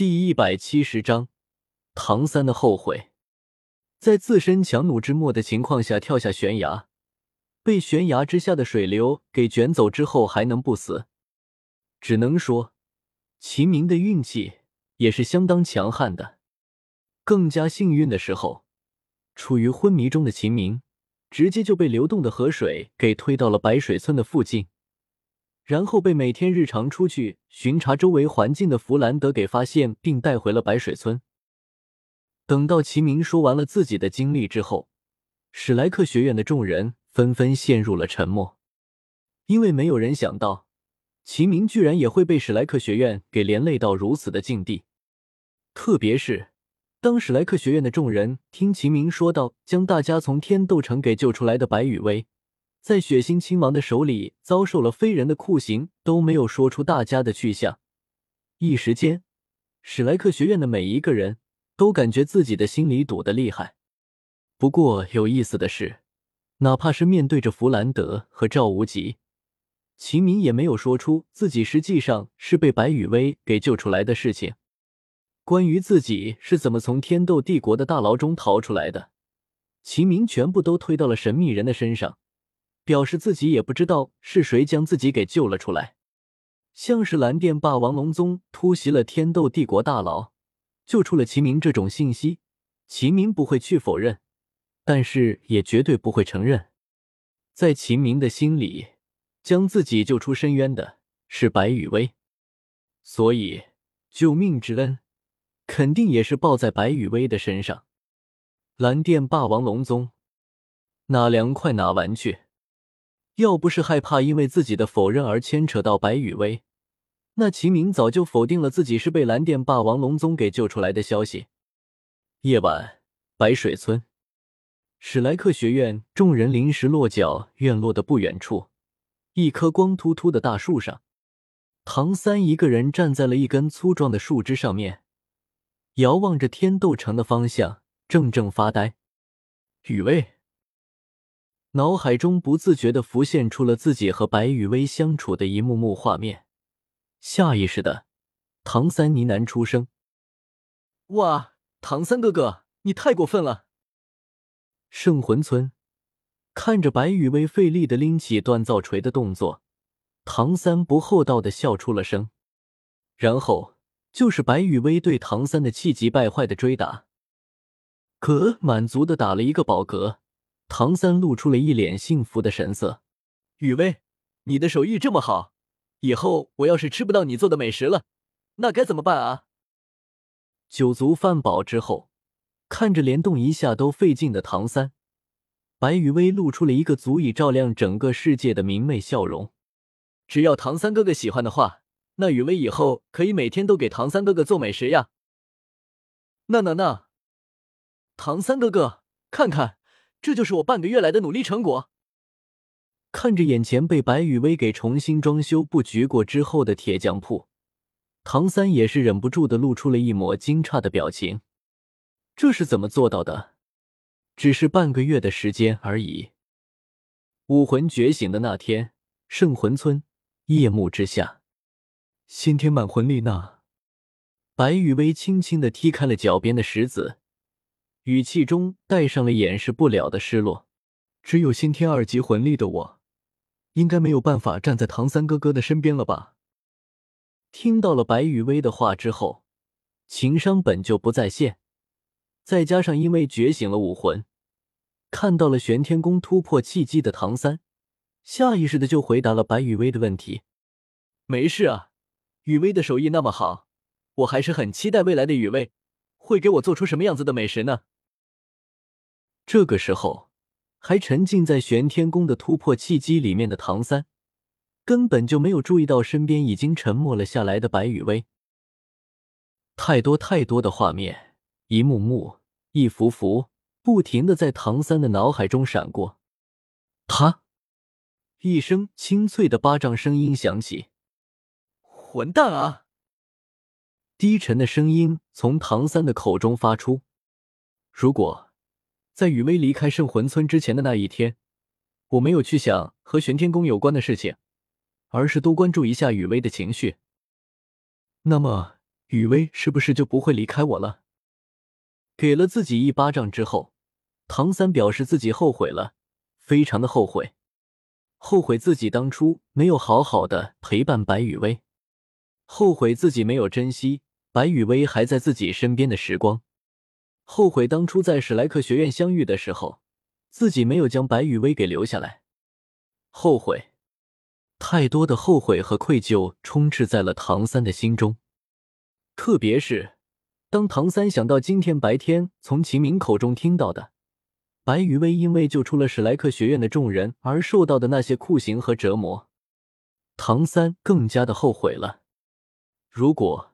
第一百七十章，唐三的后悔。在自身强弩之末的情况下跳下悬崖，被悬崖之下的水流给卷走之后还能不死？只能说，秦明的运气也是相当强悍的。更加幸运的时候，处于昏迷中的秦明，直接就被流动的河水给推到了白水村的附近。然后被每天日常出去巡查周围环境的弗兰德给发现，并带回了白水村。等到齐明说完了自己的经历之后，史莱克学院的众人纷纷陷入了沉默，因为没有人想到齐明居然也会被史莱克学院给连累到如此的境地。特别是当史莱克学院的众人听齐明说到将大家从天斗城给救出来的白羽薇。在血腥亲王的手里遭受了非人的酷刑，都没有说出大家的去向。一时间，史莱克学院的每一个人都感觉自己的心里堵得厉害。不过有意思的是，哪怕是面对着弗兰德和赵无极，秦明也没有说出自己实际上是被白羽薇给救出来的事情。关于自己是怎么从天斗帝国的大牢中逃出来的，秦明全部都推到了神秘人的身上。表示自己也不知道是谁将自己给救了出来，像是蓝电霸王龙宗突袭了天斗帝国大牢，救出了齐明这种信息，齐明不会去否认，但是也绝对不会承认。在齐明的心里，将自己救出深渊的是白羽薇，所以救命之恩肯定也是报在白羽薇的身上。蓝电霸王龙宗哪凉快哪玩去。要不是害怕因为自己的否认而牵扯到白羽薇，那秦明早就否定了自己是被蓝电霸王龙宗给救出来的消息。夜晚，白水村，史莱克学院众人临时落脚院落的不远处，一棵光秃秃的大树上，唐三一个人站在了一根粗壮的树枝上面，遥望着天斗城的方向，怔怔发呆。雨薇。脑海中不自觉的浮现出了自己和白雨薇相处的一幕幕画面，下意识的，唐三呢喃出声：“哇，唐三哥哥，你太过分了！”圣魂村看着白雨薇费力的拎起锻造锤的动作，唐三不厚道的笑出了声，然后就是白雨薇对唐三的气急败坏的追打，可满足的打了一个饱嗝。唐三露出了一脸幸福的神色，雨薇，你的手艺这么好，以后我要是吃不到你做的美食了，那该怎么办啊？酒足饭饱之后，看着连动一下都费劲的唐三，白雨薇露出了一个足以照亮整个世界的明媚笑容。只要唐三哥哥喜欢的话，那雨薇以后可以每天都给唐三哥哥做美食呀。那那那，唐三哥哥，看看。这就是我半个月来的努力成果。看着眼前被白雨薇给重新装修布局过之后的铁匠铺，唐三也是忍不住的露出了一抹惊诧的表情。这是怎么做到的？只是半个月的时间而已。武魂觉醒的那天，圣魂村夜幕之下，先天满魂力娜，白雨薇轻轻的踢开了脚边的石子。语气中带上了掩饰不了的失落。只有先天二级魂力的我，应该没有办法站在唐三哥哥的身边了吧？听到了白雨薇的话之后，情商本就不在线，再加上因为觉醒了武魂，看到了玄天宫突破契机的唐三，下意识的就回答了白雨薇的问题：“没事啊，雨薇的手艺那么好，我还是很期待未来的雨薇会给我做出什么样子的美食呢。”这个时候，还沉浸在玄天宫的突破契机里面的唐三，根本就没有注意到身边已经沉默了下来的白雨薇。太多太多的画面，一幕幕、一幅幅，不停的在唐三的脑海中闪过。他，一声清脆的巴掌声音响起：“混蛋啊！”低沉的声音从唐三的口中发出：“如果……”在雨薇离开圣魂村之前的那一天，我没有去想和玄天宫有关的事情，而是多关注一下雨薇的情绪。那么，雨薇是不是就不会离开我了？给了自己一巴掌之后，唐三表示自己后悔了，非常的后悔，后悔自己当初没有好好的陪伴白雨薇，后悔自己没有珍惜白雨薇还在自己身边的时光，后悔当初在史莱克学院相遇的时候，自己没有将白雨薇给留下来，后悔，太多的后悔和愧疚充斥在了唐三的心中。特别是当唐三想到今天白天从秦明口中听到的白羽薇因为救出了史莱克学院的众人而受到的那些酷刑和折磨，唐三更加的后悔了。如果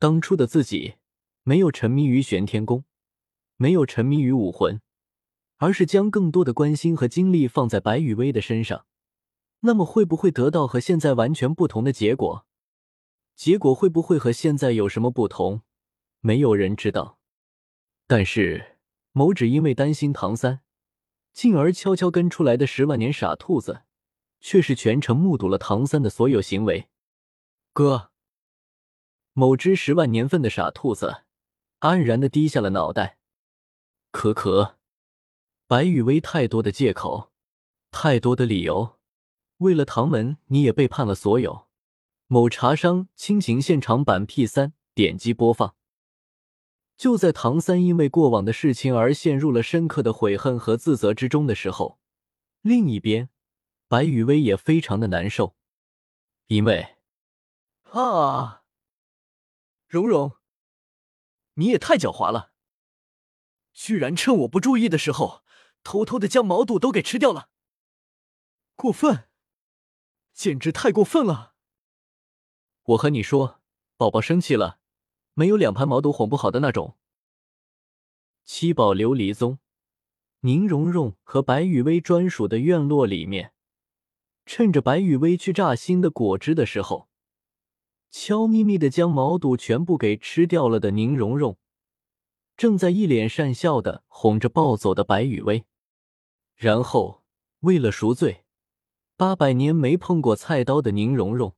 当初的自己没有沉迷于玄天功，没有沉迷于武魂，而是将更多的关心和精力放在白羽薇的身上，那么会不会得到和现在完全不同的结果？结果会不会和现在有什么不同？没有人知道。但是某只因为担心唐三，进而悄悄跟出来的十万年傻兔子，却是全程目睹了唐三的所有行为。哥，某只十万年份的傻兔子安然的低下了脑袋。可可，白雨薇太多的借口，太多的理由，为了唐门，你也背叛了所有。某茶商亲情现场版 P 三点击播放。就在唐三因为过往的事情而陷入了深刻的悔恨和自责之中的时候，另一边，白雨薇也非常的难受，因为啊，蓉蓉，你也太狡猾了，居然趁我不注意的时候，偷偷的将毛肚都给吃掉了，过分，简直太过分了。我和你说，宝宝生气了，没有两盘毛肚哄不好的那种。七宝琉璃宗，宁荣荣和白雨薇专属的院落里面，趁着白雨薇去榨新的果汁的时候，悄咪咪的将毛肚全部给吃掉了的宁荣荣，正在一脸善笑的哄着暴走的白雨薇，然后为了赎罪，八百年没碰过菜刀的宁荣荣。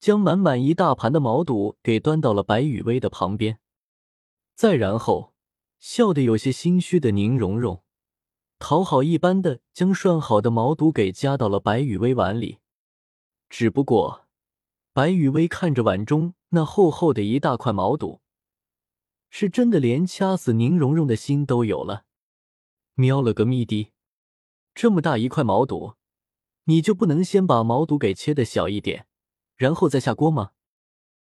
将满满一大盘的毛肚给端到了白雨薇的旁边，再然后笑得有些心虚的宁荣荣，讨好一般的将涮好的毛肚给夹到了白雨薇碗里。只不过，白雨薇看着碗中那厚厚的一大块毛肚，是真的连掐死宁荣荣的心都有了。喵了个咪的，这么大一块毛肚，你就不能先把毛肚给切的小一点？然后再下锅吗？